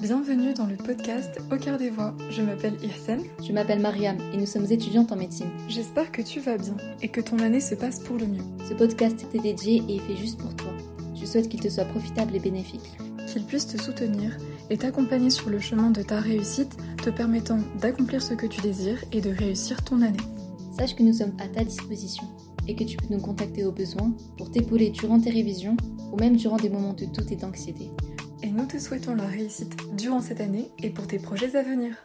Bienvenue dans le podcast Au cœur des voix. Je m'appelle Irsen. Je m'appelle Mariam et nous sommes étudiantes en médecine. J'espère que tu vas bien et que ton année se passe pour le mieux. Ce podcast t'est dédié et est fait juste pour toi. Je souhaite qu'il te soit profitable et bénéfique. Qu'il puisse te soutenir et t'accompagner sur le chemin de ta réussite, te permettant d'accomplir ce que tu désires et de réussir ton année. Sache que nous sommes à ta disposition et que tu peux nous contacter au besoin pour t'épauler durant tes révisions ou même durant des moments de doute et d'anxiété. Et nous te souhaitons la réussite durant cette année et pour tes projets à venir.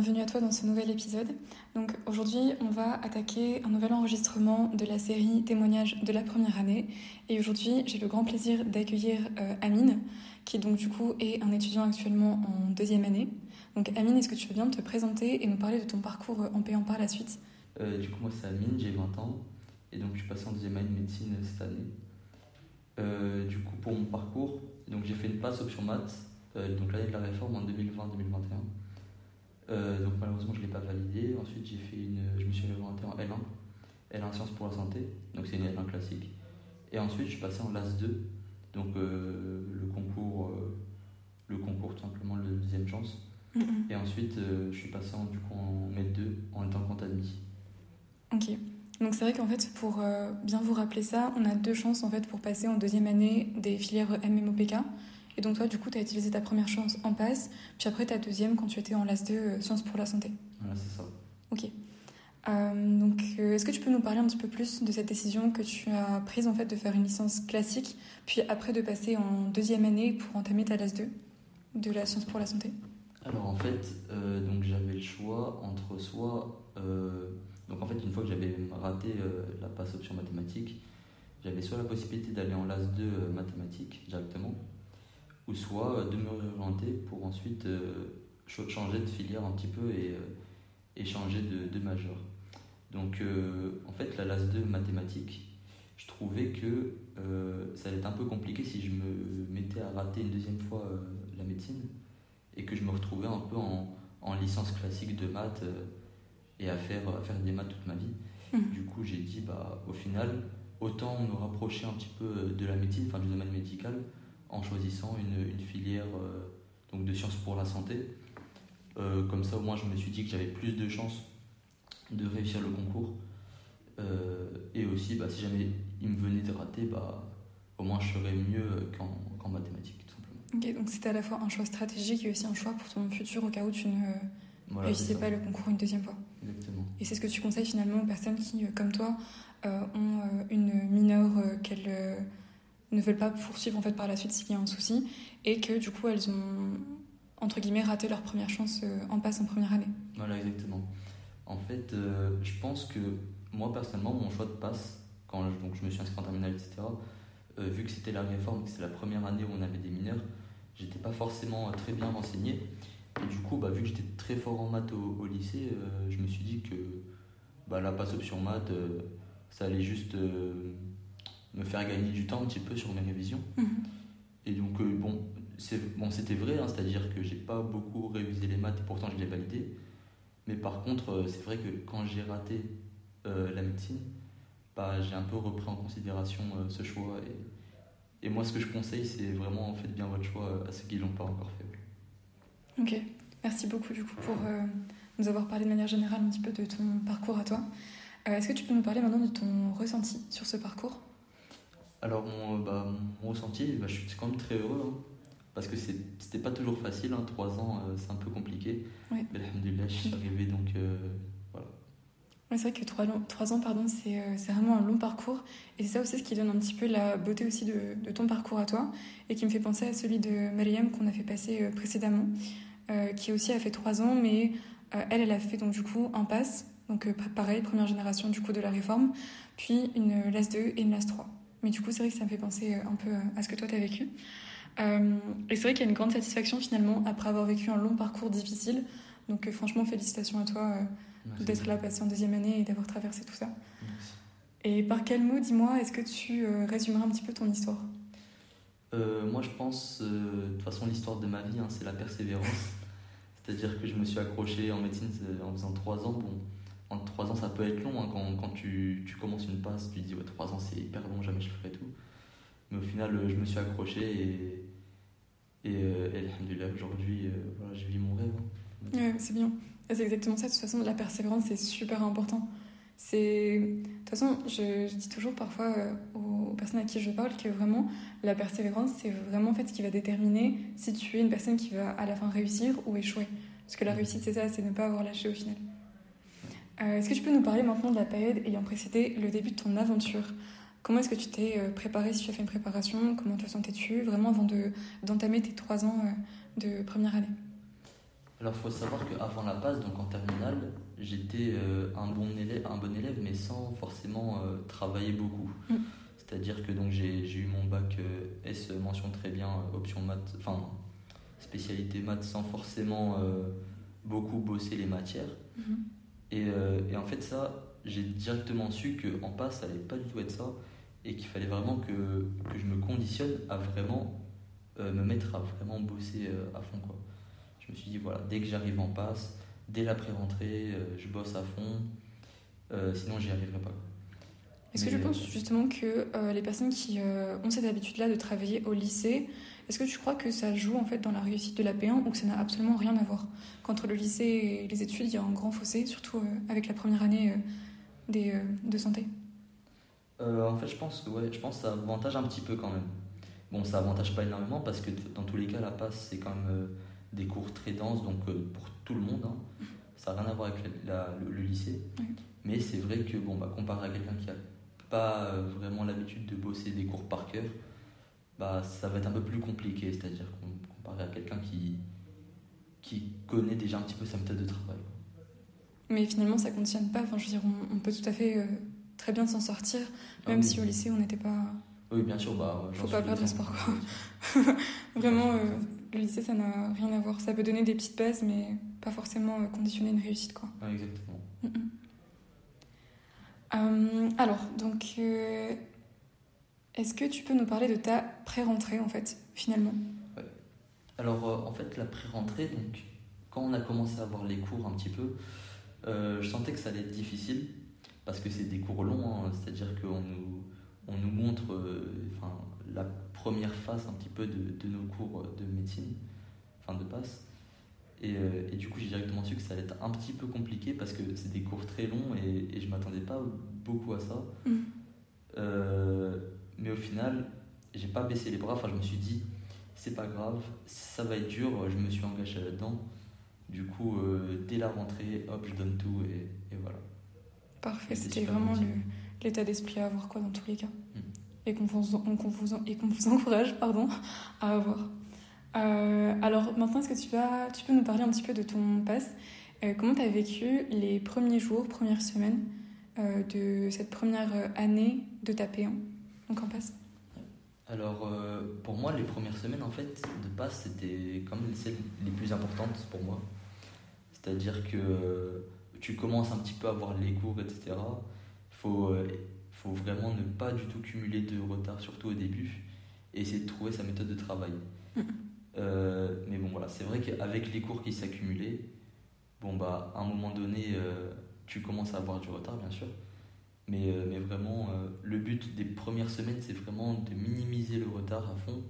Bienvenue à toi dans ce nouvel épisode. Donc aujourd'hui, on va attaquer un nouvel enregistrement de la série Témoignages de la première année. Et aujourd'hui, j'ai le grand plaisir d'accueillir euh, Amine, qui donc du coup est un étudiant actuellement en deuxième année. Donc Amine, est-ce que tu veux bien te présenter et nous parler de ton parcours en payant par la suite? Euh, Du coup, moi c'est Amine, j'ai 20 ans et donc je suis passé en deuxième année de médecine cette année. Euh, du coup, pour mon parcours, donc j'ai fait une passe option maths, donc l'année de la réforme en 2020-2021. Euh, donc malheureusement, je ne l'ai pas validé. Ensuite, j'ai fait une, je me suis orienté en L1, L1 Sciences pour la santé, donc c'est une L1 classique. Et ensuite, je suis passé en LAS 2, donc euh, le concours, euh, le concours tout simplement, le deuxième chance. Et ensuite, je suis passé en, du coup en MED 2 en étant compte admis. Ok. Donc c'est vrai qu'en fait, pour bien vous rappeler ça, on a deux chances en fait pour passer en deuxième année des filières MMOPK. Et donc toi, du coup, tu as utilisé ta première chance en passe, puis après ta deuxième quand tu étais en LAS 2, euh, Sciences pour la santé. Voilà, c'est ça. Ok. Euh, donc, euh, est-ce que tu peux nous parler un petit peu plus de cette décision que tu as prise en fait de faire une licence classique, puis après de passer en deuxième année pour entamer ta LAS 2 de la science pour la santé? Alors en fait, donc j'avais le choix entre soit, donc en fait une fois que j'avais raté la passe option mathématiques, j'avais soit la possibilité d'aller en LAS 2 mathématiques directement, ou soit euh, de me réorienter pour ensuite euh, changer de filière un petit peu et, euh, changer de, de, majeur. Donc en fait la LAS 2 mathématiques, je trouvais que ça allait être un peu compliqué si je me mettais à rater une deuxième fois la médecine et que je me retrouvais un peu en, en licence classique de maths et à faire, à faire des maths toute ma vie. Mmh. Du coup, j'ai dit, bah, au final, autant me rapprocher un petit peu de la médecine, enfin du domaine médical, en choisissant une, une filière euh, donc de sciences pour la santé. Euh, comme ça, au moins, je me suis dit que j'avais plus de chances de réussir le concours. Euh, et aussi, bah, si jamais il me venait de rater, bah, au moins je serais mieux qu'en mathématiques, tout simplement. Ok, donc c'était à la fois un choix stratégique et aussi un choix pour ton futur au cas où tu ne réussissais pas le concours une deuxième fois. Exactement. Et c'est ce que tu conseilles finalement aux personnes qui, comme toi, ont une mineure qu'elles ne veulent pas poursuivre en fait par la suite s'il y a un souci et que du coup elles ont entre guillemets raté leur première chance euh, en passe en première année. Voilà exactement. En fait, euh, je pense que moi personnellement mon choix de passe quand je, donc je me suis inscrit en terminale etc. Euh, vu que c'était la réforme, que c'est la première année où on avait des mineurs, j'étais pas forcément très bien renseigné. Et du coup, bah, vu que j'étais très fort en maths au, lycée, je me suis dit que bah, la passe option maths, ça allait juste me faire gagner du temps un petit peu sur mes révisions. Mhm. Et donc, euh, bon, c'est, bon, c'était vrai, hein, c'est-à-dire que j'ai pas beaucoup révisé les maths et pourtant je l'ai validé. Mais par contre, euh, c'est vrai que quand j'ai raté euh, la médecine, bah, j'ai un peu repris en considération ce choix. Et, et, moi, ce que je conseille, c'est vraiment faites bien votre choix à ceux qui l'ont pas encore fait. Ok, merci beaucoup du coup pour nous avoir parlé de manière générale un petit peu de ton parcours à toi. est-ce que tu peux nous parler maintenant de ton ressenti sur ce parcours? Alors, mon, bah, mon ressenti, bah, je suis quand même très heureux. Hein, parce que c'était pas toujours facile. Hein, trois ans, euh, c'est un peu compliqué. Mais alhamdoulilah, je suis arrivé donc. Euh, voilà. c'est vrai que trois, trois ans, pardon, euh, c'est vraiment un long parcours. Et c'est ça aussi ce qui donne un petit peu la beauté aussi de, de, ton parcours à toi. Et qui me fait penser à celui de Mariam qu'on a fait passer précédemment. qui aussi a fait trois ans, mais elle, elle a fait donc du coup un pass. Donc pareil, première génération du coup de la réforme. Puis une LAS 2 et une LAS 3. Mais du coup, c'est vrai que ça me fait penser euh, un peu à ce que toi, tu as vécu. Euh, et c'est vrai qu'il y a une grande satisfaction finalement après avoir vécu un long parcours difficile. Donc euh, franchement, félicitations à toi d'être là, passé en deuxième année et d'avoir traversé tout ça. Merci. Et par quel mot, dis-moi, est-ce que tu résumerais un petit peu ton histoire? Moi, je pense, de toute façon, l'histoire de ma vie, hein, c'est la persévérance. C'est-à-dire que je me suis accroché en médecine en faisant 3 ans. Bon, en 3 ans, ça peut être long. Hein, quand, quand tu, tu, commences une passe, tu te dis, ouais, 3 ans, c'est hyper long, jamais je ferai tout. Mais au final, je me suis accroché et, et, euh, aujourd'hui, euh, voilà, je vis mon rêve. Hein. Ouais, c'est bien. C'est exactement ça. De toute façon, la persévérance, c'est super important. C'est... De toute façon, je, je dis toujours parfois euh, aux, personnes à qui je parle que vraiment, la persévérance, c'est vraiment en fait ce qui va déterminer si tu es une personne qui va à la fin réussir ou échouer. Parce que la réussite, c'est ça, c'est ne pas avoir lâché au final. Euh, est-ce que tu peux nous parler maintenant de la période ayant précédé le début de ton aventure? Comment est-ce que tu t'es euh, préparé, si tu as fait une préparation? Comment te sentais-tu vraiment avant d'entamer tes trois ans de première année? Alors, il faut savoir qu'avant la passe, donc en terminale, j'étais euh, un, bon élève, un bon élève, mais sans forcément euh, travailler beaucoup. Mm. C'est-à-dire que donc j'ai eu mon bac euh, S mention très bien, option maths, enfin spécialité maths sans forcément beaucoup bosser les matières. Mm-hmm. Et, et, en fait, ça, j'ai directement su qu'en passe, ça allait pas du tout être ça et qu'il fallait vraiment que, que, je me conditionne à vraiment me mettre à vraiment bosser à fond. Quoi je me suis dit, voilà, dès que j'arrive en passe, dès la pré-rentrée, euh, je bosse à fond, euh, sinon j'y arriverai pas. Est-ce que je pense justement que euh, les personnes qui ont cette habitude-là de travailler au lycée, est-ce que tu crois que ça joue en fait dans la réussite de la P1 ou que ça n'a absolument rien à voir? Qu'entre le lycée et les études, il y a un grand fossé, surtout avec la première année des, de santé? En fait, je pense que ouais, je pense ça avantage un petit peu quand même. Bon, ça avantage pas énormément parce que dans tous les cas, la passe, c'est quand même des cours très denses, donc euh, pour tout le monde. Hein. Ça n'a rien à voir avec le, lycée. Mais c'est vrai que, bon, bah, comparé à quelqu'un qui n'a pas euh, vraiment l'habitude de bosser des cours par cœur, bah, ça va être un peu plus compliqué. C'est-à-dire comparé à quelqu'un qui, qui connaît déjà un petit peu sa méthode de travail. Mais finalement, ça ne conditionne pas. Enfin, je veux dire, on, peut tout à fait euh, très bien s'en sortir, ah même si au lycée, on n'était pas. Oui, bien sûr. Bah, Faut pas perdre espoir, quoi. Vraiment, le lycée, ça n'a rien à voir. Ça peut donner des petites bases, mais pas forcément euh, conditionner une réussite. Quoi. exactement. Euh, alors, donc, euh, est-ce que tu peux nous parler de ta pré-rentrée, en fait, finalement? Ouais. Alors, en fait, la pré-rentrée, donc, quand on a commencé à avoir les cours un petit peu, je sentais que ça allait être difficile, parce que c'est des cours longs, hein. c'est-à-dire qu'on nous, on nous montre enfin la première phase un petit peu de, de nos cours de médecine, enfin de passe. Et, euh, et, du coup, j'ai directement su que ça allait être un petit peu compliqué parce que c'est des cours très longs et, et je m'attendais pas beaucoup à ça. Mm. Euh, mais au final, j'ai pas baissé les bras. Enfin, je me suis dit, c'est pas grave, ça va être dur. Je me suis engagé là-dedans. Du coup, euh, dès la rentrée, hop, je donne tout et, et voilà. Parfait, c'était vraiment l'état d'esprit à avoir quoi dans tous les cas. Mm et qu'on vous, vous, et qu'on vous encourage pardon, à avoir. Euh, alors maintenant, est-ce que tu, vas, tu peux nous parler un petit peu de ton pass? Euh, Comment tu as vécu les premiers jours, premières semaines euh, de cette première année de ta P1 donc en passe Alors pour moi, les premières semaines en fait de passe, c'était comme celles les plus importantes pour moi. C'est-à-dire que tu commences un petit peu à voir les cours, etc. Il faut faut vraiment ne pas du tout cumuler de retard, surtout au début, et essayer de trouver sa méthode de travail. Mm. Euh, mais bon, voilà, c'est vrai qu'avec les cours qui s'accumulaient, bon, bah, à un moment donné, euh, tu commences à avoir du retard, bien sûr. Mais, euh, mais vraiment, le but des premières semaines, c'est vraiment de minimiser le retard à fond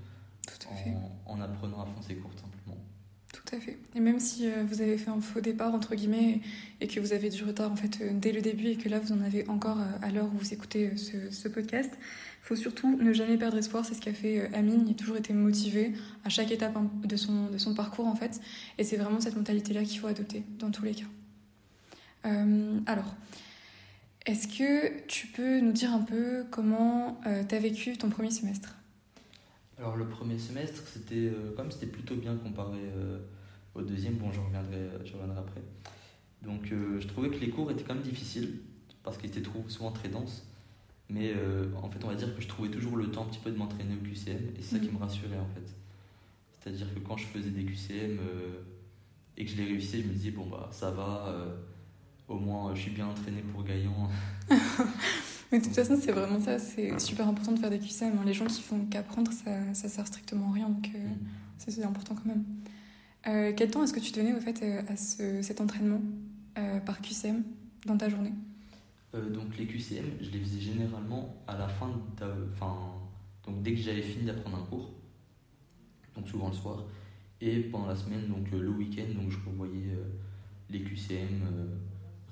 en, en, apprenant à fond ses cours, simplement. Tout à fait. Et même si euh, vous avez fait un faux départ, entre guillemets, et que vous avez du retard en fait euh, dès le début et que là vous en avez encore euh, à l'heure où vous écoutez ce, podcast, il faut surtout ne jamais perdre espoir. C'est ce qu'a fait Amine. Il a toujours été motivé à chaque étape hein, de son, de son parcours en fait. Et c'est vraiment cette mentalité-là qu'il faut adopter dans tous les cas. alors, est-ce que tu peux nous dire un peu comment tu as vécu ton premier semestre? Alors le premier semestre, c'était comme c'était plutôt bien comparé au deuxième, bon, je reviendrai, je reviendrai après. Donc, euh, je trouvais que les cours étaient quand même difficiles parce qu'ils étaient souvent très denses. Mais euh, en fait, on va dire que je trouvais toujours le temps un petit peu de m'entraîner au QCM et c'est ça qui me mm. rassurait en fait. C'est-à-dire que quand je faisais des QCM euh, et que je les réussissais, je me disais, bon, bah ça va, au moins je suis bien entraîné pour gagnant. Mais de toute façon, c'est vraiment ça. C'est super important de faire des QCM. Les gens qui font qu'apprendre, ça, ça sert strictement à rien. Donc, euh, Mm. c'est important quand même. Euh, quel temps est-ce que tu donnais au fait euh, à ce- cet entraînement euh, par QCM dans ta journée? Euh, donc les QCM, je les faisais généralement à la fin, enfin, donc dès que j'avais fini d'apprendre un cours, donc souvent le soir, et pendant la semaine, donc euh, le week-end, donc je revoyais euh, les QCM euh,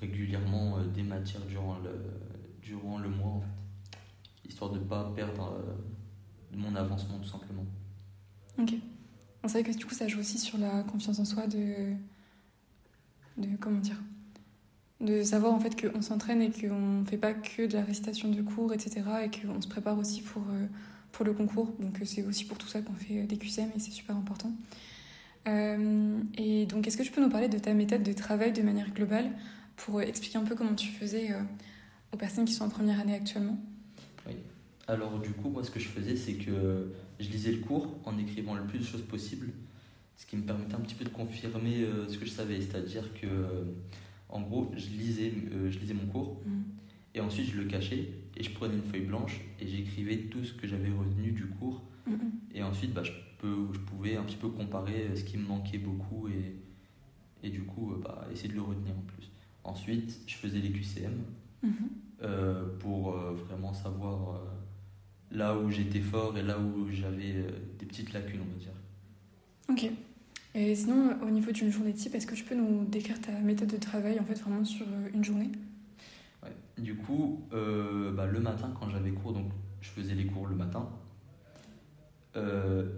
régulièrement euh, des matières durant le, durant le mois en fait, histoire de ne pas perdre euh, mon avancement tout simplement. Ok. On savait que du coup, ça joue aussi sur la confiance en soi de. de comment dire De savoir en fait qu'on s'entraîne et qu'on ne fait pas que de la récitation de cours, etc. et qu'on se prépare aussi pour, euh, pour le concours. Donc, c'est aussi pour tout ça qu'on fait des QCM et c'est super important. Et donc, est-ce que tu peux nous parler de ta méthode de travail de manière globale? Pour expliquer un peu comment tu faisais euh, aux personnes qui sont en première année actuellement Alors du coup, moi ce que je faisais, c'est que je lisais le cours en écrivant le plus de choses possible, ce qui me permettait un petit peu de confirmer euh, ce que je savais, c'est-à-dire que euh, en gros, je lisais, je lisais mon cours Mhm. et ensuite je le cachais et je prenais une feuille blanche et j'écrivais tout ce que j'avais retenu du cours Mhm. et ensuite bah, je, peux, je pouvais un petit peu comparer ce qui me manquait beaucoup et, et du coup bah, essayer de le retenir en plus. Ensuite, je faisais les QCM Mhm. euh, pour euh, vraiment savoir euh, là où j'étais fort et là où j'avais des petites lacunes, on va dire. Ok. Et sinon, au niveau d'une journée type, est-ce que tu peux nous décrire ta méthode de travail en fait vraiment sur une journée? Ouais. Du coup, bah, le matin, quand j'avais cours, donc je faisais les cours le matin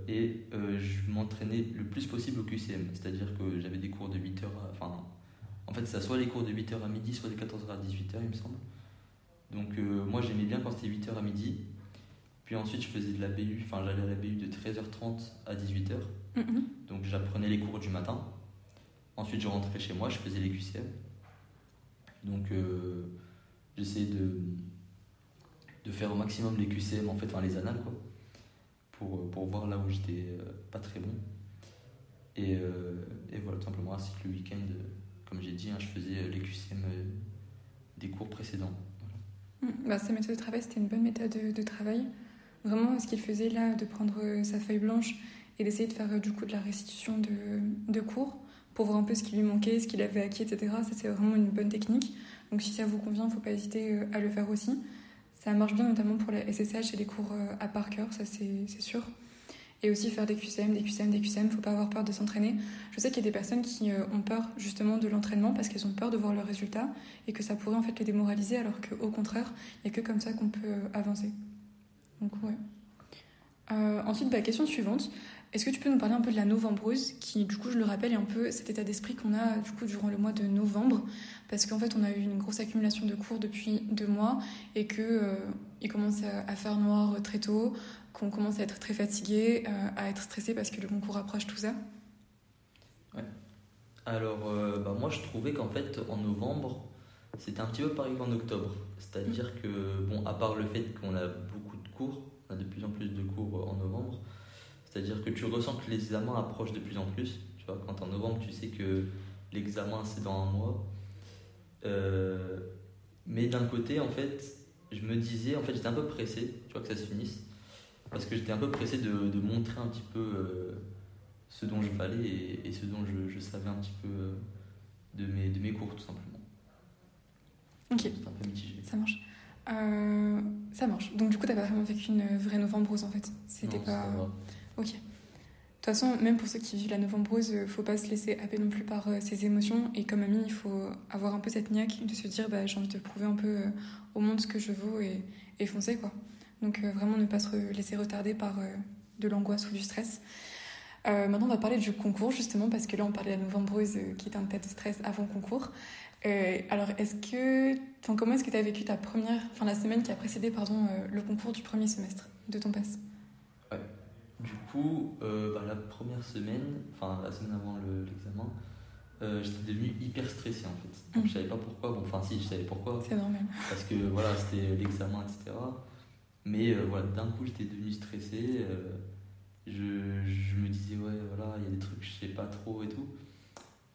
et je m'entraînais le plus possible au QCM, c'est-à-dire que j'avais des cours de 8h à. Enfin, en fait, ça soit les cours de 8h à midi, soit de 14h à 18h, il me semble. Donc, euh, moi j'aimais bien quand c'était 8h à midi. Puis ensuite, je faisais de la BU, enfin, j'allais à la BU de 13h30 à 18h. Mhm. Donc j'apprenais les cours du matin. Ensuite, je rentrais chez moi, je faisais les QCM. Donc euh, j'essayais de, de faire au maximum les QCM, en fait, enfin les annales, quoi, pour, pour voir là où j'étais euh, pas très bon. Et, euh, et voilà, tout simplement, ainsi que le week-end, euh, comme j'ai dit, hein, je faisais les QCM euh, des cours précédents. Mhm. Bah, sa méthode de travail, c'était une bonne méthode de, travail. Vraiment, ce qu'il faisait là, de prendre euh, sa feuille blanche et d'essayer de faire euh, du coup de la restitution de, de cours pour voir un peu ce qui lui manquait, ce qu'il avait acquis, etc. Ça, c'est vraiment une bonne technique. Donc si ça vous convient, il ne faut pas hésiter euh, à le faire aussi. Ça marche bien notamment pour la SSH et les cours euh, à par cœur, ça c'est sûr. Et aussi faire des QCM, des QCM, des QCM, faut pas avoir peur de s'entraîner. Je sais qu'il y a des personnes qui euh, ont peur justement de l'entraînement parce qu'elles ont peur de voir leurs résultats et que ça pourrait en fait les démoraliser alors qu'au contraire, il n'y a que comme ça qu'on peut euh, avancer. Donc ouais. Euh, ensuite, bah, question suivante. Est-ce que tu peux nous parler un peu de la novembreuse qui, du coup, je le rappelle, est un peu cet état d'esprit qu'on a du coup durant le mois de novembre? Parce qu'en fait, on a eu une grosse accumulation de cours depuis deux mois et que il commence à faire noir très tôt, qu'on commence à être très fatigué, euh, à être stressé parce que le concours approche, tout ça. Alors, euh, bah, moi, je trouvais qu'en fait, en novembre, c'était un petit peu pareil qu'en octobre. C'est-à-dire que, bon, à part le fait qu'on a beaucoup de cours, on a de plus en plus de cours en novembre, c'est-à-dire que tu ressens que l'examen approche de plus en plus. Tu vois, quand en novembre, tu sais que l'examen, c'est dans un mois. Euh, mais d'un côté, en fait, je me disais, en fait, j'étais un peu pressé, tu vois, que ça se finisse. Parce que j'étais un peu pressé de, de montrer un petit peu euh, ce dont je valais et, et ce dont je, je savais un petit peu euh, de mes, de mes cours, tout simplement. Ok. C'était un peu mitigé. Ça marche. Euh, ça marche. Donc du coup, t'as pas vraiment vécu une vraie novembre en fait. C'était pas. Ok. De toute façon, même pour ceux qui vivent la novembre rose, euh, faut pas se laisser happer non plus par ses émotions. Et comme Amine, il faut avoir un peu cette niaque de se dire bah, j'ai envie de prouver un peu au monde ce que je vaux et, et foncer quoi. Donc euh, vraiment ne pas se laisser retarder par euh, de l'angoisse ou du stress. Euh, maintenant, on va parler du concours justement parce que là, on parlait de la novembre rose euh, qui est un état de stress avant concours. Euh, alors, est-ce que, enfin, comment est-ce que tu as vécu ta première, enfin la semaine qui a précédé pardon le concours du premier semestre de ton pass? Du coup, bah, la première semaine, enfin la semaine avant le- l'examen, j'étais devenu hyper stressé en fait. Donc Mm. je savais pas pourquoi, bon enfin si je savais pourquoi, C'est normal. parce que voilà c'était l'examen etc. Mais euh, voilà, d'un coup j'étais devenu stressé, euh, je, je me disais ouais voilà il y a des trucs je sais pas trop et tout.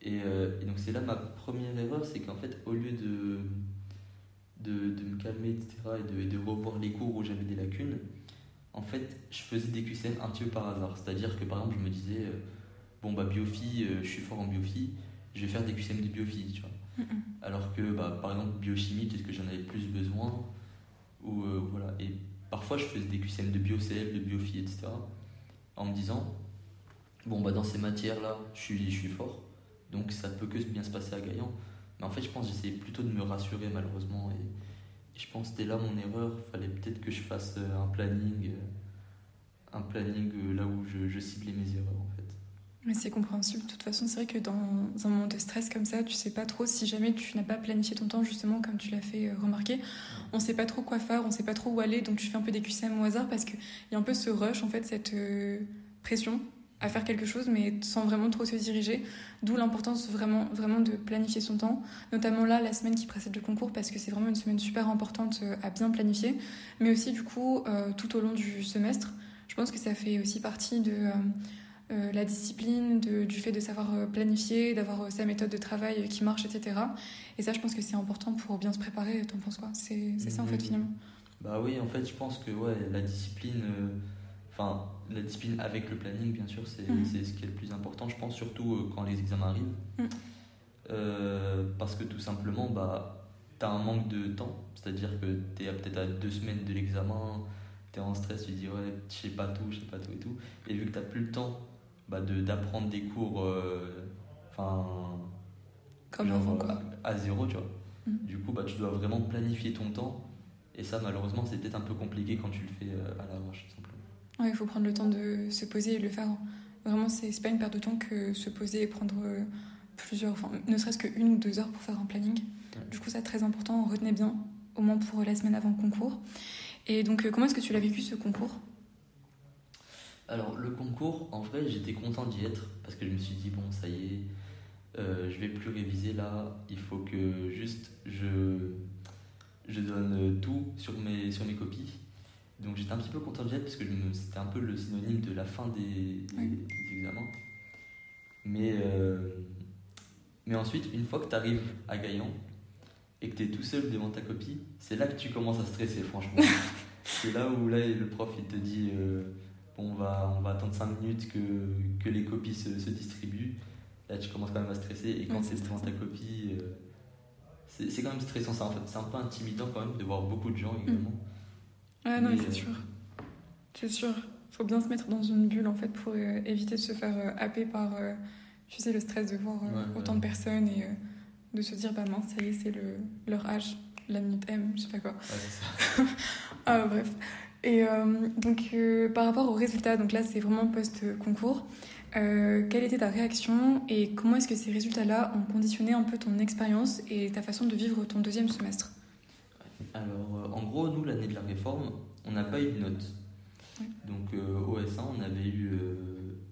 Et, euh, et donc c'est là ma première erreur, c'est qu'en fait au lieu de, de, de me calmer, etc., et de, et de revoir les cours où j'avais des lacunes, en fait, je faisais des QCM un petit peu par hasard. C'est-à-dire que par exemple, je me disais, bon, bah, biophie, je suis fort en biophie, je vais faire des QCM de biophie, tu vois. Alors que, bah, par exemple, biochimie, peut-être que j'en avais plus besoin. Ou, voilà. Et parfois, je faisais des QCM de biocell, de biophie, etc. En me disant, bon, bah, dans ces matières-là, je suis, je suis fort. Donc, ça peut que bien se passer à Gaillan. Mais en fait, je pense que j'essayais plutôt de me rassurer, malheureusement. Et, je pense que c'était là mon erreur. Il fallait peut-être que je fasse euh, un planning, euh, un planning euh, là où je, ciblais mes erreurs. Mais c'est compréhensible. De toute façon, c'est vrai que dans un moment de stress comme ça, tu sais pas trop si jamais tu n'as pas planifié ton temps, justement, comme tu l'as fait euh, remarquer. On sait pas trop quoi faire, on sait pas trop où aller, donc tu fais un peu des QCM au hasard parce qu'il y a un peu ce rush, en fait, cette euh, pression à faire quelque chose, mais sans vraiment trop se diriger. D'où l'importance vraiment, vraiment de planifier son temps, notamment là, la semaine qui précède le concours, parce que c'est vraiment une semaine super importante euh, à bien planifier, mais aussi, du coup, tout au long du semestre. Je pense que ça fait aussi partie de. Euh, la discipline, de- du fait de savoir euh, planifier, d'avoir euh, sa méthode de travail qui marche, etc. Et ça, je pense que c'est important pour bien se préparer. T'en penses quoi? C'est ça, en fait, Mhm. finalement. Bah oui, en fait, je pense que ouais, la discipline, euh, enfin, la discipline avec le planning, bien sûr, c'est Mhm. c'est ce qui est le plus important, je pense, surtout euh, quand les examens arrivent. Euh, parce que tout simplement, bah, tu as un manque de temps, c'est-à-dire que tu es peut-être à deux semaines de l'examen, tu es en stress, tu dis, ouais, je sais pas tout, je sais pas tout et tout. Et vu que tu plus le temps bah, de- d'apprendre des cours, euh, enfin, Comme genre, avant, quoi. euh, à zéro, tu vois. Mhm. Du coup, bah, tu dois vraiment planifier ton temps. Et ça, malheureusement, c'est peut-être un peu compliqué quand tu le fais euh, à l'arrache, tout simplement. Ouais, il faut prendre le temps de se poser et le faire. Vraiment, c'est c'est pas une perte de temps que se poser et prendre plusieurs, enfin, ne serait-ce qu'une ou deux heures pour faire un planning. Du coup, c'est très important. Retenez bien, au moins pour la semaine avant le concours. Et donc, comment est-ce que tu l'as vécu ce concours? Alors, le concours, en vrai, j'étais content d'y être parce que je me suis dit, bon, ça y est, euh, je vais plus réviser là, il faut que juste je, je donne euh, tout sur mes, sur mes copies. Donc, j'étais un petit peu content d'y être parce que c'était un peu le synonyme de la fin des, des- Oui. des examens. Mais, euh, mais ensuite, une fois que tu arrives à Gaillan et que tu es tout seul devant ta copie, c'est là que tu commences à stresser, franchement. c'est là où là, le prof il te dit. euh, Bon, on va, on va attendre 5 minutes que, que les copies se, se distribuent. Là, tu commences quand même à stresser. Et quand Ouais, c'est devant ta copie, euh, c'est c'est quand même stressant. Ça, en fait. C'est un peu intimidant quand même de voir beaucoup de gens, évidemment. Ah non, mais Mais, c'est euh, sûr. C'est sûr. faut bien se mettre dans une bulle, en fait, pour euh, éviter de se faire euh, happer par, tu sais, le stress de voir Ouais, autant ouais. de personnes et de se dire, bah mince, ça y est, c'est le, leur âge, la minute M, je sais pas quoi. Ouais, c'est ça. Ah, bref. Et euh, donc, euh, par rapport aux résultats, donc là, c'est vraiment post-concours. euh, quelle était ta réaction et comment est-ce que ces résultats-là ont conditionné un peu ton expérience et ta façon de vivre ton deuxième semestre? Alors, en gros, nous, l'année de la réforme, on n'a pas eu de notes. Ouais. Donc, au S1, on avait eu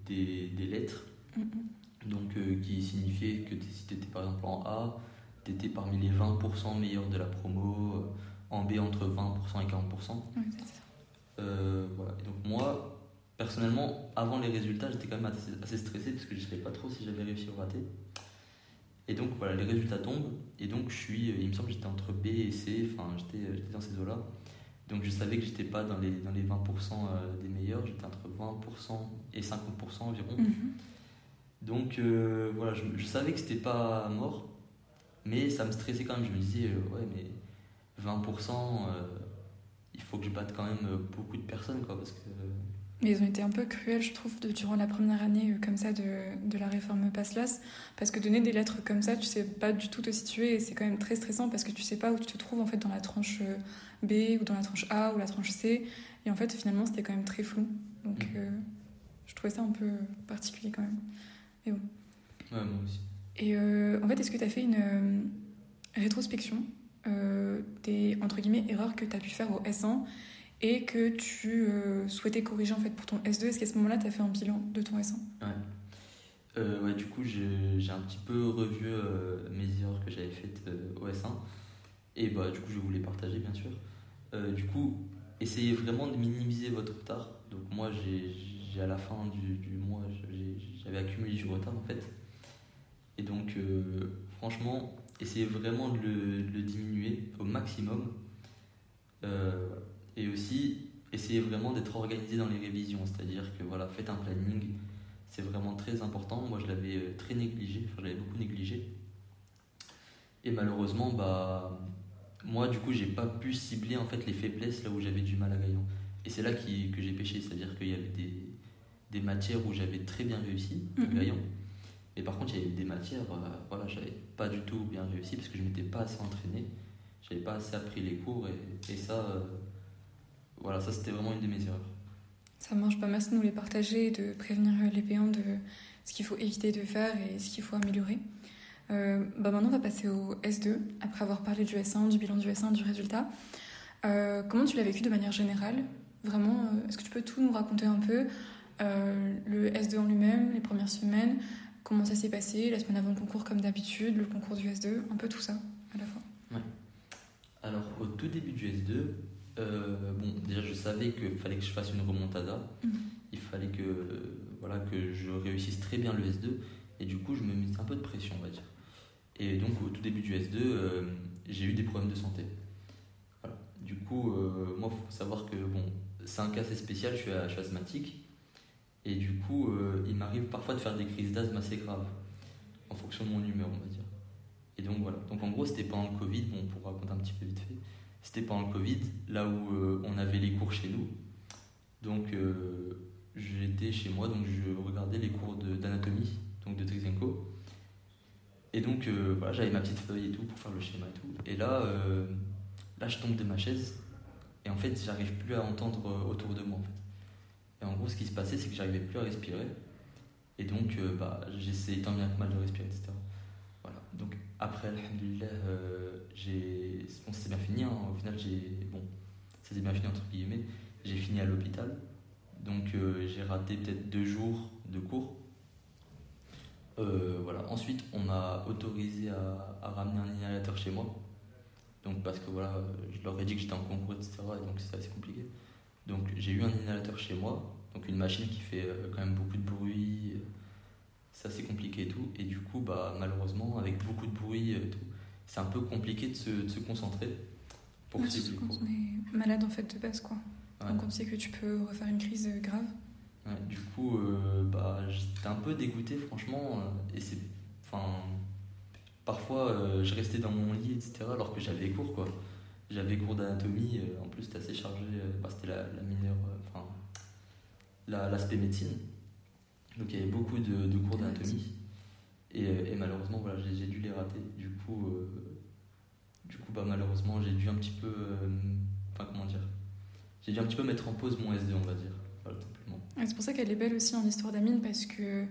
des, des lettres donc, euh, qui signifiaient que si tu étais par exemple en A, tu étais parmi les 20% meilleurs de la promo, euh, en B entre 20% et 40%. Ouais, c'est ça. Euh, voilà. Et donc moi, personnellement, avant les résultats, j'étais quand même assez, assez stressé parce que je ne savais pas trop si j'avais réussi ou raté. Et donc voilà, les résultats tombent et donc je suis, euh, il me semble que j'étais entre B et C, enfin j'étais, euh, j'étais dans ces eaux-là. Donc je savais que j'étais pas dans les, dans les 20% euh, des meilleurs, j'étais entre 20% et 50% environ. Mhm. Donc euh, voilà, je, je savais que c'était pas mort, mais ça me stressait quand même. Je me disais, euh, ouais, mais 20%, euh, il faut que je batte quand même euh, beaucoup de personnes, quoi, parce que. Mais ils ont été un peu cruels, je trouve, de- durant la première année euh, comme ça de, de la réforme PASSLAS. Parce que donner des lettres comme ça, tu sais pas du tout te situer et c'est quand même très stressant parce que tu sais pas où tu te trouves en fait dans la tranche euh, B ou dans la tranche A ou la tranche C. Et en fait, finalement, c'était quand même très flou. Donc, euh, je trouvais ça un peu particulier quand même. Ouais, moi aussi. Et euh, en fait, est-ce que tu as fait une euh, rétrospection? Euh, des entre guillemets erreurs que tu as pu faire au S1 et que tu euh, souhaitais corriger en fait pour ton S2 Est-ce qu'à ce moment-là, tu as fait un bilan de ton S1 Ouais. Euh, ouais, du coup, j'ai un petit peu revu mes erreurs que j'avais faites au S1. Et bah, du coup, je voulais partager, bien sûr. Du coup, essayez vraiment de minimiser votre retard. Donc, moi, j'ai à la fin du, du mois, j'avais accumulé du retard en fait. Et donc, franchement, essayez vraiment de le, de le diminuer au maximum. Euh, et aussi, essayez vraiment d'être organisé dans les révisions, c'est-à-dire que voilà, faites un planning, c'est vraiment très important. Moi, je l'avais euh, très négligé, enfin, je l'avais beaucoup négligé. Et malheureusement, bah, moi, du coup, j'ai pas pu cibler en fait les faiblesses là où j'avais du mal à Gaillan. Et c'est là qui, que j'ai pêché, c'est-à-dire qu'il y avait des, des matières où j'avais très bien réussi, Mhm. Gaillan. Et par contre, il y avait des matières, euh, voilà, j'avais pas du tout bien réussi parce que je m'étais pas assez entraîné, j'avais pas assez appris les cours et, ça, euh, voilà, ça c'était vraiment une de mes erreurs. Ça marche pas mal de nous les partager de prévenir les payants de ce qu'il faut éviter de faire et ce qu'il faut améliorer. Euh, bah maintenant, on va passer au S2, après avoir parlé du S1, du bilan du S1, du résultat. Euh, comment tu l'as vécu de manière générale? Vraiment, est-ce que tu peux tout nous raconter un peu? Le S2 en lui-même, les premières semaines, comment ça s'est passé, la semaine avant le concours comme d'habitude, le concours du S2, un peu tout ça à la fois. Alors, au tout début du S2, euh, bon, déjà je savais qu'il fallait que je fasse une remontada. Mhm. Il fallait que, euh, voilà, que je réussisse très bien le S2. Et du coup, je me mettais un peu de pression, on va dire. Et donc, au tout début du S2, euh, j'ai eu des problèmes de santé. Voilà. Du coup, euh, moi, il faut savoir que, bon, c'est un cas assez spécial, je suis, je suis asthmatique. Et du coup, euh, il m'arrive parfois de faire des crises d'asthme assez graves, en fonction de mon humeur, on va dire. Et donc voilà. Donc en gros, c'était pendant le Covid, bon, pour raconter un petit peu vite fait, c'était pendant le Covid, là où euh, on avait les cours chez nous. Donc euh, j'étais chez moi, donc je regardais les cours d'anatomie, donc de Texenko. Et donc voilà, j'avais ma petite feuille et tout pour faire le schéma et tout. Et là, là, je tombe de ma chaise et en fait, j'arrive plus à entendre autour de moi. Et en gros, ce qui se passait, c'est que j'arrivais plus à respirer. Et donc, euh, bah, j'essayais tant bien que mal de respirer, etc. Voilà. Donc après, euh. Bon, c'est bien fini. hein. Au final, j'ai... Bon, ça s'est bien fini, entre guillemets. J'ai fini à l'hôpital. Donc euh, j'ai raté peut-être deux jours de cours. Euh, voilà. Ensuite, on m'a autorisé à, ramener un inhalateur chez moi. Donc parce que voilà, je leur ai dit que j'étais en concours, etc. Et donc c'était assez compliqué. Donc j'ai eu un inhalateur chez moi. Donc une machine qui fait euh, quand même beaucoup de bruit. C'est assez compliqué et tout. Et du coup, bah, malheureusement, avec beaucoup de bruit et tout, c'est un peu compliqué de se, de se concentrer pour Ouais, surtout quand on est malade en fait de base quoi. Ouais. Donc on sait que tu peux refaire une crise euh, grave. Ouais, du coup, euh, bah, j'étais un peu dégoûté, franchement. euh, et c'est. Enfin. Parfois, euh, je restais dans mon lit, etc., alors que j'avais cours, quoi. J'avais cours d'anatomie, euh, en plus, c'était assez chargé. euh, bah, c'était la, la mineure. euh, Enfin. la- L'aspect médecine. Donc, il y avait beaucoup de, de cours d'anatomie. Et, et malheureusement, voilà, j'ai dû les rater. Du coup, euh, du coup bah, malheureusement, j'ai dû un petit peu. euh, Enfin, comment dire? J'ai dû un petit peu mettre en pause mon SD, on va dire. Voilà, simplement. Et c'est pour ça qu'elle est belle aussi en histoire d'Amine parce que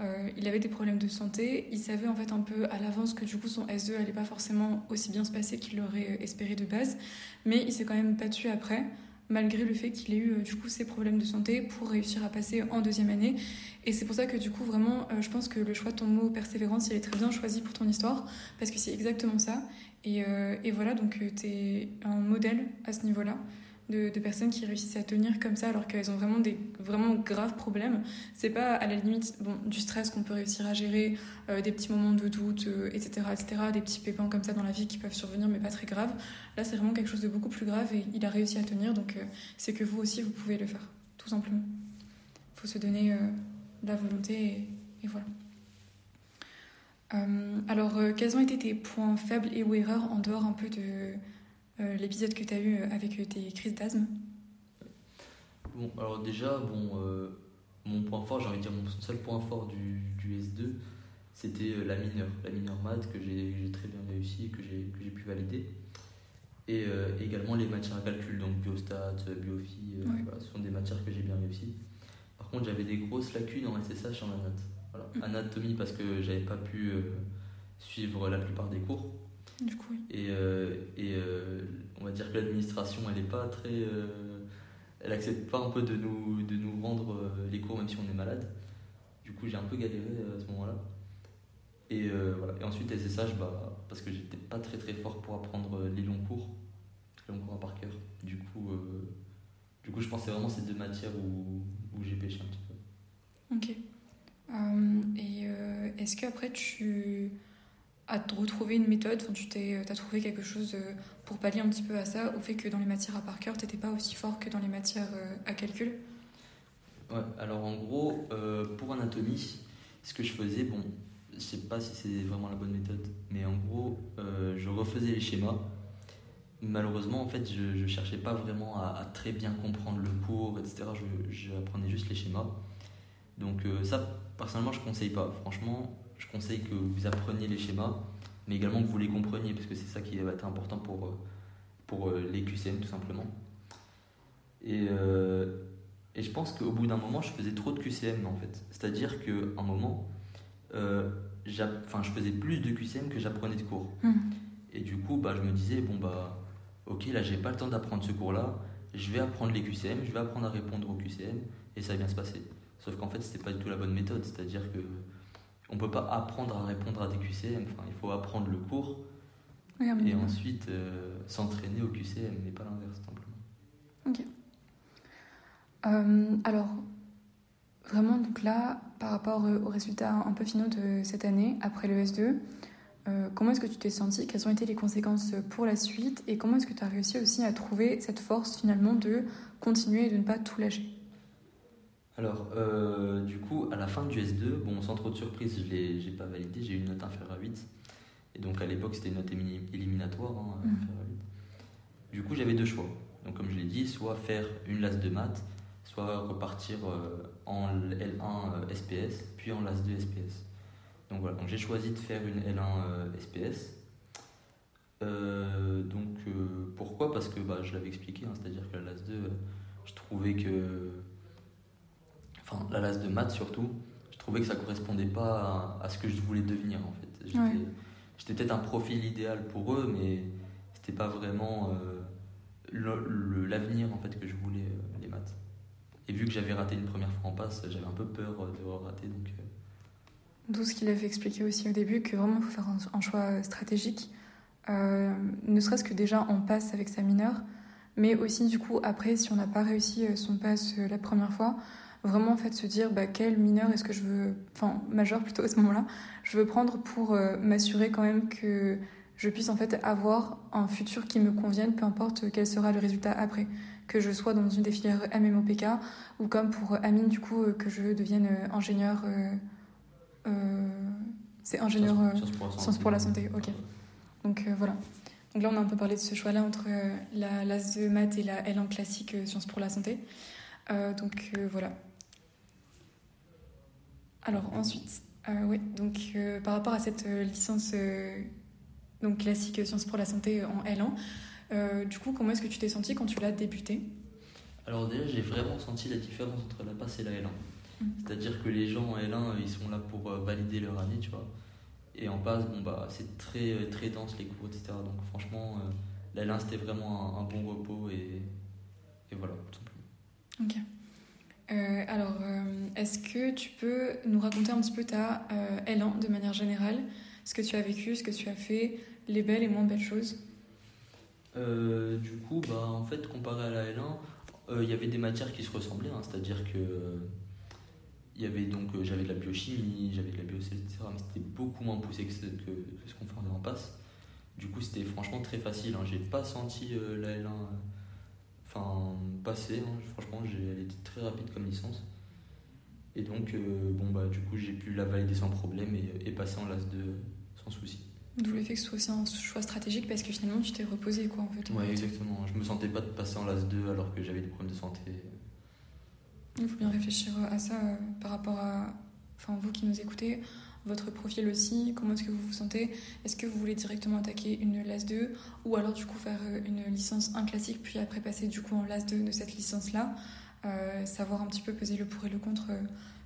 euh, il avait des problèmes de santé. Il savait en fait un peu à l'avance que du coup son S2 allait pas forcément aussi bien se passer qu'il l'aurait espéré de base, mais il s'est quand même battu après, malgré le fait qu'il ait eu euh, du coup ses problèmes de santé pour réussir à passer en deuxième année. Et c'est pour ça que du coup vraiment, euh, je pense que le choix de ton mot persévérance, il est très bien choisi pour ton histoire parce que c'est exactement ça. Et, euh, et voilà, donc tu es un modèle à ce niveau-là de, personnes qui réussissent à tenir comme ça alors qu'elles ont vraiment des vraiment graves problèmes. C'est pas à la limite bon, du stress qu'on peut réussir à gérer, euh, des petits moments de doute, euh, etc., etc., des petits pépins comme ça dans la vie qui peuvent survenir mais pas très graves. Là, c'est vraiment quelque chose de beaucoup plus grave et il a réussi à tenir donc euh, c'est que vous aussi vous pouvez le faire, tout simplement. Il faut se donner la volonté et, et voilà. Alors, quels ont été tes points faibles et ou erreurs en dehors un peu de l'épisode que tu as eu avec euh, tes crises d'asthme Bon, alors déjà, bon, euh, mon point fort, j'ai envie de dire mon seul point fort du, du S2, c'était euh, la mineure, la mineure maths que j'ai très bien réussi, que j'ai que j'ai pu valider. Et euh, également les matières à calcul, donc biostat, euh, biophie, euh, Ouais. voilà, ce sont des matières que j'ai bien réussi. Par contre, j'avais des grosses lacunes en SSH et en anat. Voilà. Mm. Anatomie parce que j'avais pas pu euh, suivre la plupart des cours. Du coup, oui. Et, euh, et euh, on va dire que l'administration, elle est pas très. euh, elle accepte pas un peu de nous, de nous rendre les cours même si on est malade. Du coup, j'ai un peu galéré à ce moment-là. Et, voilà. et ensuite, SSH, bah, parce que j'étais pas très très fort pour apprendre les longs cours, les longs cours par cœur. Du coup, euh, du coup je pensais vraiment ces deux matières où, où j'ai pêché un petit peu. Ok. Et euh, est-ce qu'après tu à retrouver une méthode Tu as trouvé quelque chose pour pallier un petit peu à ça, au fait que dans les matières à par cœur, tu n'étais pas aussi fort que dans les matières à calcul? Ouais, alors en gros, pour anatomie, ce que je faisais, bon, je sais pas si c'est vraiment la bonne méthode, mais en gros, je refaisais les schémas malheureusement, en fait, je ne cherchais pas vraiment à, très bien comprendre le cours, etc. J'apprenais juste les schémas. Donc euh, ça, personnellement, je ne conseille pas. Franchement, je conseille que vous appreniez les schémas, mais également que vous les compreniez, parce que c'est ça qui va être important pour, euh, pour euh, les QCM, tout simplement. Et, et je pense qu'au bout d'un moment, je faisais trop de QCM, en fait. C'est-à-dire qu'à un moment, enfin, je faisais plus de QCM que j'apprenais de cours. Mmh. Et du coup, bah, je me disais, bon, bah ok, là j'ai pas le temps d'apprendre ce cours-là, je vais apprendre les QCM, je vais apprendre à répondre aux QCM et ça va bien se passer. Sauf qu'en fait, c'était pas du tout la bonne méthode, c'est-à-dire que on peut pas apprendre à répondre à des QCM, enfin, il faut apprendre le cours et ensuite euh, s'entraîner au QCM, mais pas l'inverse, simplement. Ok. Euh, alors, vraiment, donc là, par rapport aux résultats un peu finaux de cette année, après le S2, euh, comment est-ce que tu t'es senti Quelles ont été les conséquences pour la suite? Et comment est-ce que tu as réussi aussi à trouver cette force finalement de continuer et de ne pas tout lâcher? Alors, euh, du coup, à la fin du S2, bon, sans trop de surprise, je n'ai pas validé, j'ai eu une note inférieure à 8. Et donc à l'époque, c'était une note éliminatoire, hein, mmh. inférieure à 8. Du coup, j'avais deux choix. Donc, comme je l'ai dit, soit faire une LAS de maths, soit repartir euh, en L1 SPS, puis en LAS 2 SPS. Donc voilà, donc j'ai choisi de faire une L1 SPS. Euh, donc euh, pourquoi? Parce que bah, je l'avais expliqué, hein, c'est-à-dire que la LAS 2, je trouvais que. Enfin, la LAS de maths surtout, je trouvais que ça correspondait pas à, ce que je voulais devenir en fait. J'étais peut-être un profil idéal pour eux, mais c'était pas vraiment euh, l'avenir en fait que je voulais les maths. Et vu que j'avais raté une première fois en passe, j'avais un peu peur de rater, donc D'où ce qu'il avait expliqué aussi au début, que vraiment il faut faire un, choix stratégique, euh, ne serait-ce que déjà en passe avec sa mineure, mais aussi du coup après, si on n'a pas réussi euh, son passe euh, la première fois, vraiment en fait se dire bah, quel mineur est-ce que je veux, enfin majeur plutôt à ce moment-là, je veux prendre pour m'assurer quand même que je puisse en fait avoir un futur qui me convienne, peu importe quel sera le résultat après. Que je sois dans une des filières MMOPK ou comme pour Amine, du coup, que je devienne ingénieur euh, c'est ingénieur sciences pour, la santé. Ok. Donc euh, voilà. Donc là, on a un peu parlé de ce choix-là entre euh, la LAS de maths et la L1 classique sciences pour la santé. donc voilà. Alors ensuite, oui, donc par rapport à cette licence donc classique sciences pour la santé en L1, du coup, comment est-ce que tu t'es senti quand tu l'as débuté? Alors déjà, j'ai vraiment senti la différence entre la passe et la L1. Mm. C'est-à-dire que les gens en L1, ils sont là pour euh, valider leur année, tu vois. Et en passe, bon, bah, c'est très, euh, très dense les cours, etc. Donc franchement, euh, la L1, c'était vraiment un, bon repos et, et, voilà, tout simplement. Ok. Alors, est-ce que tu peux nous raconter un petit peu ta L1 de manière générale Ce que tu as vécu, ce que tu as fait, les belles et moins belles choses? Du coup, bah, en fait, comparé à la L1, il y avait des matières qui se ressemblaient, hein. c'est-à-dire que il y euh, j'avais de la biochimie, j'avais de la biocelle, etc. Mais c'était beaucoup moins poussé que ce, qu'on faisait en passe. Du coup, c'était franchement très facile. Hein. J'ai pas senti euh, la L1 euh, enfin, passer. Hein. Franchement, elle était très rapide comme licence. Et donc, bon, bah, du coup, j'ai pu la valider sans problème et, passer en LAS 2 sans souci. D'où le fait que ce soit aussi un choix stratégique parce que finalement, tu t'es reposé, quoi, en fait. Ouais, exactement. Je me sentais pas de passer en LAS 2 alors que j'avais des problèmes de santé. Il faut bien réfléchir à ça euh, par rapport à enfin, vous qui nous écoutez, votre profil aussi, comment est-ce que vous vous sentez Est-ce que vous voulez directement attaquer une LAS 2 ou alors du coup faire euh, une licence 1 classique puis après passer du coup en LAS 2 de cette licence-là euh, Savoir un petit peu peser le pour et le contre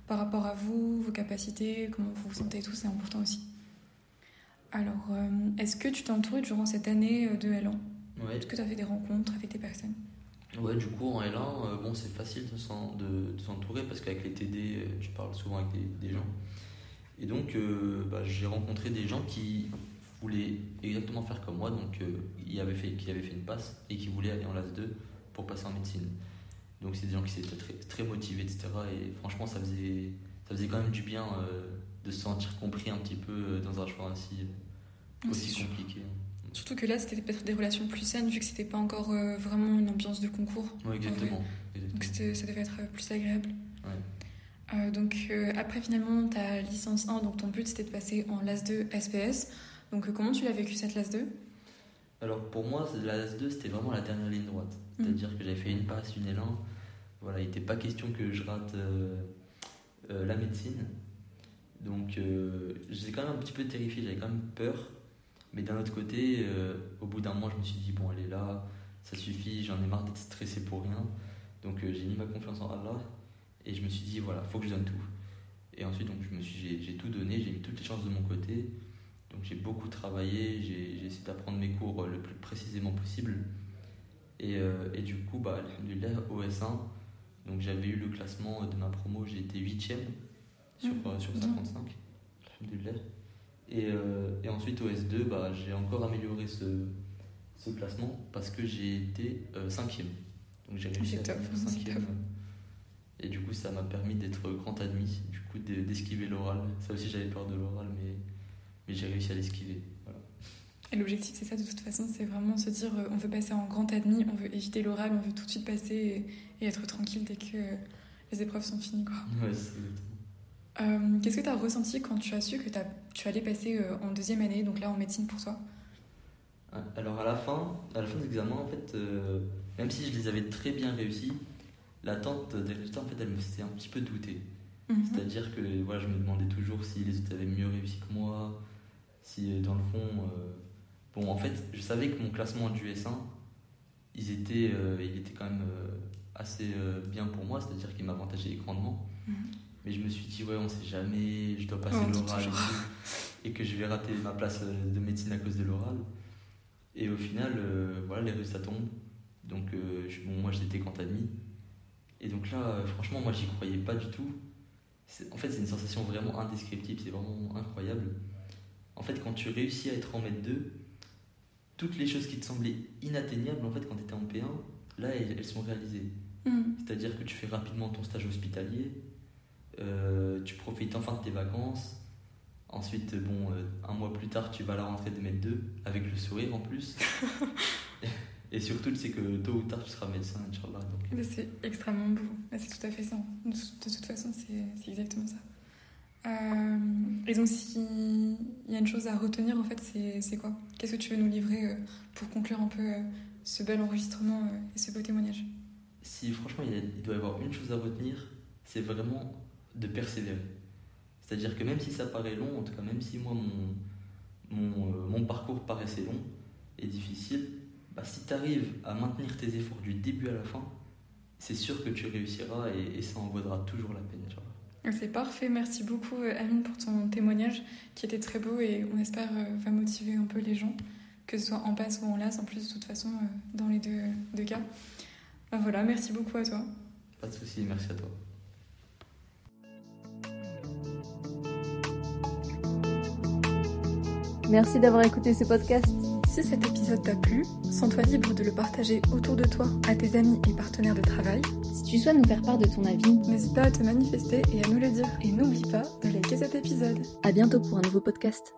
par rapport à vous, vos capacités, comment vous vous sentez, tout c'est important aussi. Alors, est-ce que tu t'es entouré durant cette année de L1 Est-ce que tu as fait des rencontres avec des personnes? Ouais, du coup, en L1, euh, bon, c'est facile de, s'entourer parce qu'avec les TD, je parle souvent avec des, gens. Et donc, euh, bah, j'ai rencontré des gens qui voulaient exactement faire comme moi, donc euh, qui, avaient fait, qui avaient fait une passe et qui voulaient aller en LAS 2 pour passer en médecine. Donc, c'est des gens qui étaient très, très motivés, etc. Et franchement, ça faisait, ça faisait quand même du bien de se sentir compris un petit peu dans un choix ainsi aussi compliqué. Surtout que là, c'était peut-être des relations plus saines, vu que c'était pas encore vraiment une ambiance de concours. Oui, exactement. Donc ça devait être plus agréable. Donc après finalement ta licence 1, donc ton but c'était de passer en LAS 2 SPS. Donc comment tu l'as vécu cette LAS 2 alors pour moi, la S2, c'était vraiment la dernière ligne droite. Mm. C'est-à-dire que j'avais fait une passe, une élan. Voilà, il n'était pas question que je rate euh, euh, la médecine. Donc euh, j'étais quand même un petit peu terrifié, j'avais quand même peur. Mais d'un autre côté, au bout d'un mois, je me suis dit, bon, elle est là, ça suffit, j'en ai marre d'être stressé pour rien. Donc j'ai mis ma confiance en Allah et je me suis dit, voilà, faut que je donne tout. Et ensuite, donc, je me suis, j'ai tout donné, j'ai mis toutes les chances de mon côté. Donc j'ai beaucoup travaillé, j'ai essayé d'apprendre mes cours le plus précisément possible. Et, euh, et du coup, bah, au S1, donc j'avais eu le classement de ma promo, j'ai été 8ème sur, mmh. sur 55. Et, euh, et ensuite au S2, bah, j'ai encore amélioré ce, ce classement parce que j'ai été 5ème. Euh, donc j'ai réussi à être 5ème. Et du coup, ça m'a permis d'être grand admis, du coup d'esquiver l'oral. Ça aussi, j'avais peur de l'oral, mais mais j'ai réussi à l'esquiver. Et l'objectif, c'est ça de toute façon, c'est vraiment se dire euh, on veut passer en grand admis, on veut éviter l'oral, on veut tout de suite passer et, être tranquille dès que les épreuves sont finies. Quoi. Ouais, euh, Qu'est-ce que tu as ressenti quand tu as su que tu allais passer euh, en deuxième année, donc là en médecine pour toi? Ah, Alors à la fin, à la fin des examens, en fait, même si je les avais très bien réussis, l'attente des résultats, en fait, elle me faisait un petit peu douter. Mhm. C'est-à-dire que voilà, je me demandais toujours si les autres avaient mieux réussi que moi, si euh, dans le fond. Euh, bon, en fait, je savais que mon classement du S1, ils étaient, euh, il était quand même assez bien pour moi, c'est-à-dire qu'il m'avantageait grandement. Mhm. Mais je me suis dit, ouais, on sait jamais, je dois passer l'oral et, et, que je vais rater ma place de médecine à cause de l'oral. Et au final, voilà, les résultats tombent. Donc, bon, moi, j'étais quand admis. Et donc là, franchement, moi, j'y croyais pas du tout en fait, c'est une sensation vraiment indescriptible, c'est vraiment incroyable. En fait, quand tu réussis à être en maître 2, toutes les choses qui te semblaient inatteignables, en fait, quand tu étais en P1, là, elles, sont réalisées. Mm. C'est-à-dire que tu fais rapidement ton stage hospitalier, euh, tu profites enfin de tes vacances. Ensuite, bon, euh, un mois plus tard, tu vas à la rentrée de maître 2 avec le sourire en plus. Et surtout, c'est que tôt ou tard, tu seras médecin, Inch'Allah. Donc... C'est extrêmement beau. C'est tout à fait ça. De, toute façon, c'est exactement ça. Euh, et donc, s'il y a une chose à retenir, en fait, c'est quoi? Qu'est-ce que tu veux nous livrer euh, pour conclure un peu euh, ce bel enregistrement et ce beau témoignage? Si franchement, il, doit y avoir une chose à retenir, c'est vraiment de persévérer. C'est-à-dire que même si ça paraît long, en tout cas, même si moi, mon, mon, mon parcours paraissait long et difficile, bah, si tu arrives à maintenir tes efforts du début à la fin, c'est sûr que tu réussiras et, ça en vaudra toujours la peine. C'est parfait, merci beaucoup euh, Amine pour ton témoignage qui était très beau et on espère euh, va motiver un peu les gens, que ce soit en passe ou en las, en plus de toute façon euh, dans les deux, deux cas. Bah, voilà, merci beaucoup à toi. Pas de souci, merci à toi. Merci d'avoir écouté ce podcast. Si cet épisode t'a plu, sens-toi libre de le partager autour de toi à tes amis et partenaires de travail. Si tu souhaites nous faire part de ton avis, n'hésite pas à te manifester et à nous le dire. Et n'oublie pas de liker cet épisode. À bientôt pour un nouveau podcast.